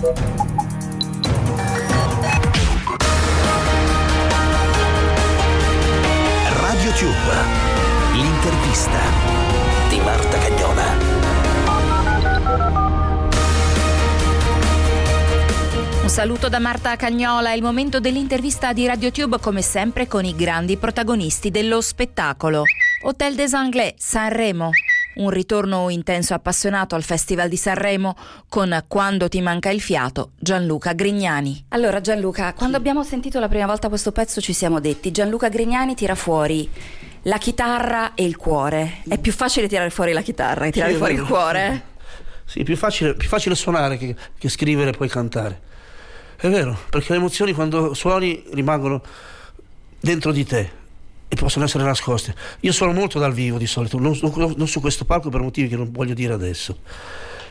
Radio Tube, l'intervista di Marta Cagnola. Un saluto da Marta Cagnola, è il momento dell'intervista di RadioTube come sempre con i grandi protagonisti dello spettacolo. Hotel des Anglais, Sanremo. Un ritorno intenso e appassionato al Festival di Sanremo con Quando ti manca il fiato, Gianluca Grignani. Allora Gianluca, quando abbiamo sentito la prima volta questo pezzo ci siamo detti Gianluca Grignani tira fuori la chitarra e il cuore. È più facile tirare fuori la chitarra che tirare Sì, fuori il cuore? Sì, è più facile, più facile suonare che, che scrivere e poi cantare. È vero, perché le emozioni quando suoni rimangono dentro di te e possono essere nascoste. Io suono molto dal vivo di solito, non, non- non su questo palco per motivi che non voglio dire adesso.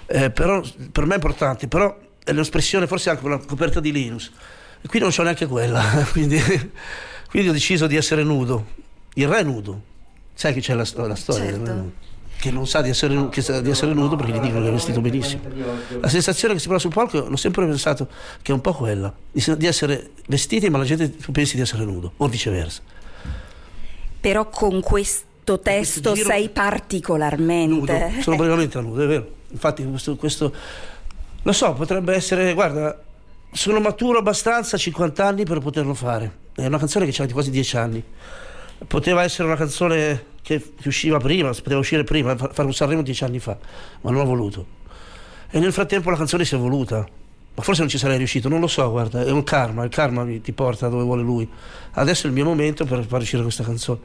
Eh, però per me è importante, però è l'espressione forse anche con la coperta di Linus. E qui non c'ho neanche quella, quindi, quindi ho deciso di essere nudo. Il re è nudo. Sai che c'è la, la storia del re Certo. nudo? Che non sa di essere, sa di essere nudo perché gli dicono che è vestito benissimo. La sensazione che si prova sul palco, l'ho sempre pensato che è un po' quella, di, se- di essere vestiti ma la gente tu pensi di essere nudo, o viceversa. Però con questo testo giro- sei Nudo, particolarmente. sono praticamente nudo, è vero. Infatti questo, questo- lo so, potrebbe essere, guarda, sono maturo abbastanza a 50 anni per poterlo fare. È una canzone che c'ha quasi 10 anni. Poteva essere una canzone che, che usciva prima, poteva uscire prima, fa- fare un Sanremo 10 anni fa, ma non ho voluto. E nel frattempo la canzone si è evoluta. Ma forse non ci sarei riuscito, non lo so, guarda, è un karma, il karma mi- ti porta dove vuole lui. Adesso è il mio momento per far uscire questa canzone.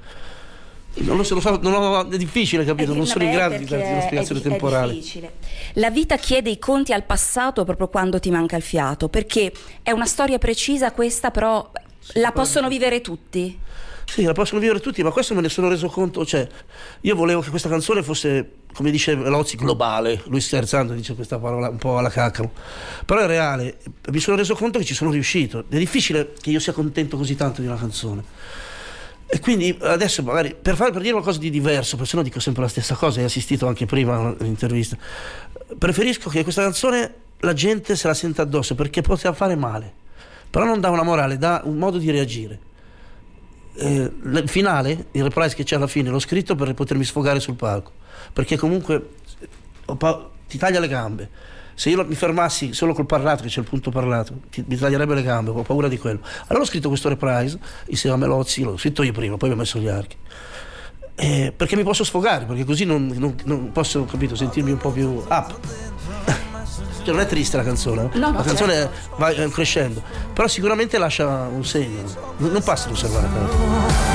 Non lo so, lo so, non è difficile, capito? Non sono in grado di darti una spiegazione temporale. difficile. La vita chiede i conti al passato proprio quando ti manca il fiato, perché è una storia precisa questa, però la possono vivere tutti. Sì, la possono vivere tutti, ma questo me ne sono reso conto. Cioè, io volevo che questa canzone fosse, come dice Lozzi, globale. Lui scherzando dice questa parola un po' alla cacca. Però è reale. Mi sono reso conto che ci sono riuscito. È difficile che io sia contento così tanto di una canzone. E quindi adesso magari per, fare, per dire qualcosa di diverso, perché sennò dico sempre la stessa cosa, hai assistito anche prima all'intervista. Preferisco che questa canzone la gente se la senta addosso perché poteva fare male. Però non dà una morale, dà un modo di reagire eh, il finale, il reprise che c'è alla fine, l'ho scritto per potermi sfogare sul palco, perché comunque ho pa- ti taglia le gambe. Se io mi fermassi solo col parlato, che c'è il punto parlato, ti- mi taglierebbe le gambe, ho paura di quello. Allora ho scritto questo reprise insieme a Melozzi, l'ho scritto io prima, poi mi ho messo gli archi. Eh, perché mi posso sfogare, perché così non, non- non posso, capito, sentirmi un po' più up. Cioè, non è triste la canzone, eh? No, no, la canzone va eh, crescendo, però sicuramente lascia un segno, non non passa inosservata.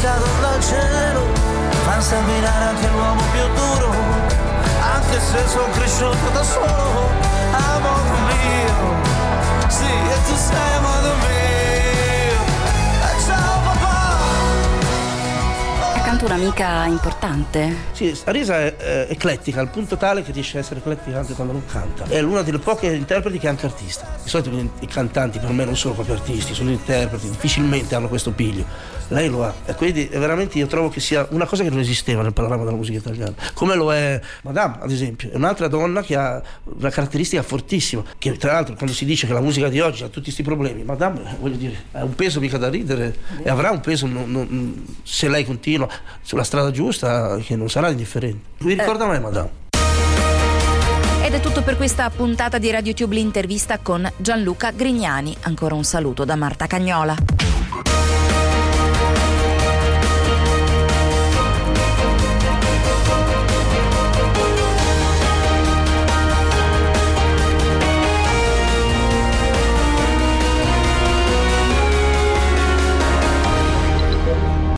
Cadono dal cielo, fanno sanguinare anche l'uomo più duro, anche se sono cresciuto da solo, amore mio. Un'amica importante. Sì, Arisa è, è eclettica al punto tale che riesce a essere eclettica anche quando non canta. È una delle poche interpreti che è anche artista. Di solito i cantanti per me non sono proprio artisti, sono interpreti, difficilmente hanno questo piglio. Lei lo ha. E quindi è veramente io trovo che sia una cosa che non esisteva nel panorama della musica italiana. Come lo è Madame, ad esempio. È un'altra donna che ha una caratteristica fortissima. Che tra l'altro quando si dice che la musica di oggi ha tutti questi problemi, Madame, eh, voglio dire, ha un peso mica da ridere e avrà un peso non- non- se lei continua sulla strada giusta che non sarà indifferente. Mi ricorda me, Madame. Ed è tutto per questa puntata di RadioTube l'intervista con Gianluca Grignani. Ancora un saluto da Marta Cagnola.